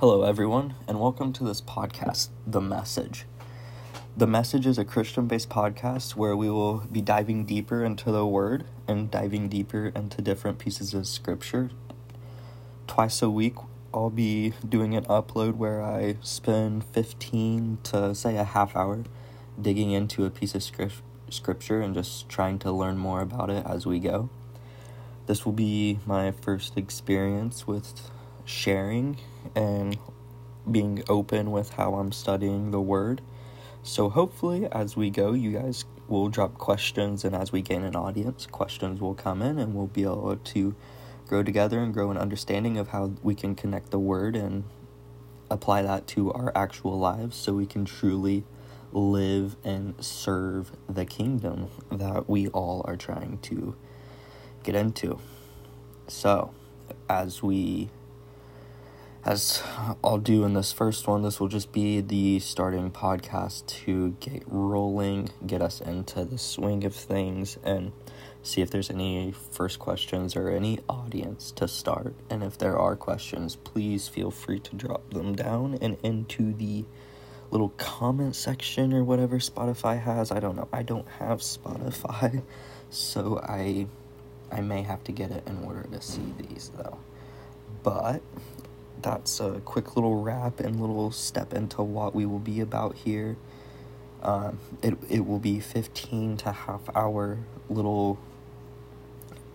Hello, everyone, and welcome to this podcast, The Message. The Message is a Christian based podcast where we will be diving deeper into the Word and diving deeper into different pieces of Scripture. Twice a week, I'll be doing an upload where I spend 15 to say a half hour digging into a piece of script, Scripture and just trying to learn more about it as we go. This will be my first experience with sharing and being open with how I'm studying the Word. So, hopefully, as we go, you guys will drop questions, and as we gain an audience, questions will come in, and we'll be able to grow together and grow an understanding of how we can connect the Word and apply that to our actual lives so we can truly live and serve the kingdom that we all are trying to get into. So, as we as I'll do in this first one, this will just be the starting podcast to get rolling, get us into the swing of things, and see if there's any first questions or any audience to start. And if there are questions, please feel free to drop them down and into the little comment section or whatever Spotify has. I don't know. I don't have Spotify, so I I may have to get it in order to see these though. But that's a quick little wrap and little step into what we will be about here. Um, it it will be fifteen to half hour little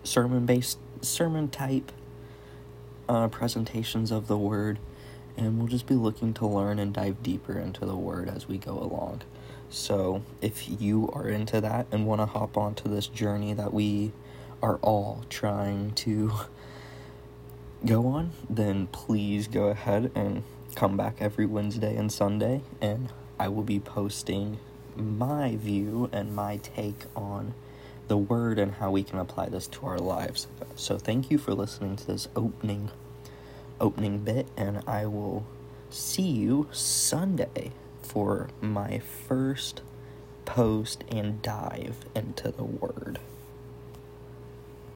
sermon based sermon type uh, presentations of the word, and we'll just be looking to learn and dive deeper into the word as we go along. So if you are into that and want to hop onto this journey that we are all trying to go on, then please go ahead and come back every Wednesday and Sunday, and I will be posting my view and my take on the word and how we can apply this to our lives. So thank you for listening to this opening opening bit and I will see you Sunday for my first post and dive into the word.